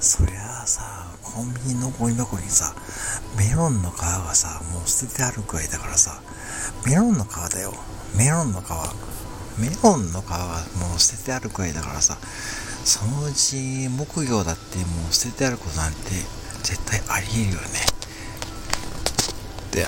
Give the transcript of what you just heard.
そりゃあさ、コンビニのゴミ箱にさ、メロンの皮がさ、もう捨ててあるくらいだからさ、メロンの皮だよ。メロンの皮。メロンの皮がもう捨ててあるくらいだからさ、そのうち木魚だってもう捨ててあることなんて絶対ありえるよね。で、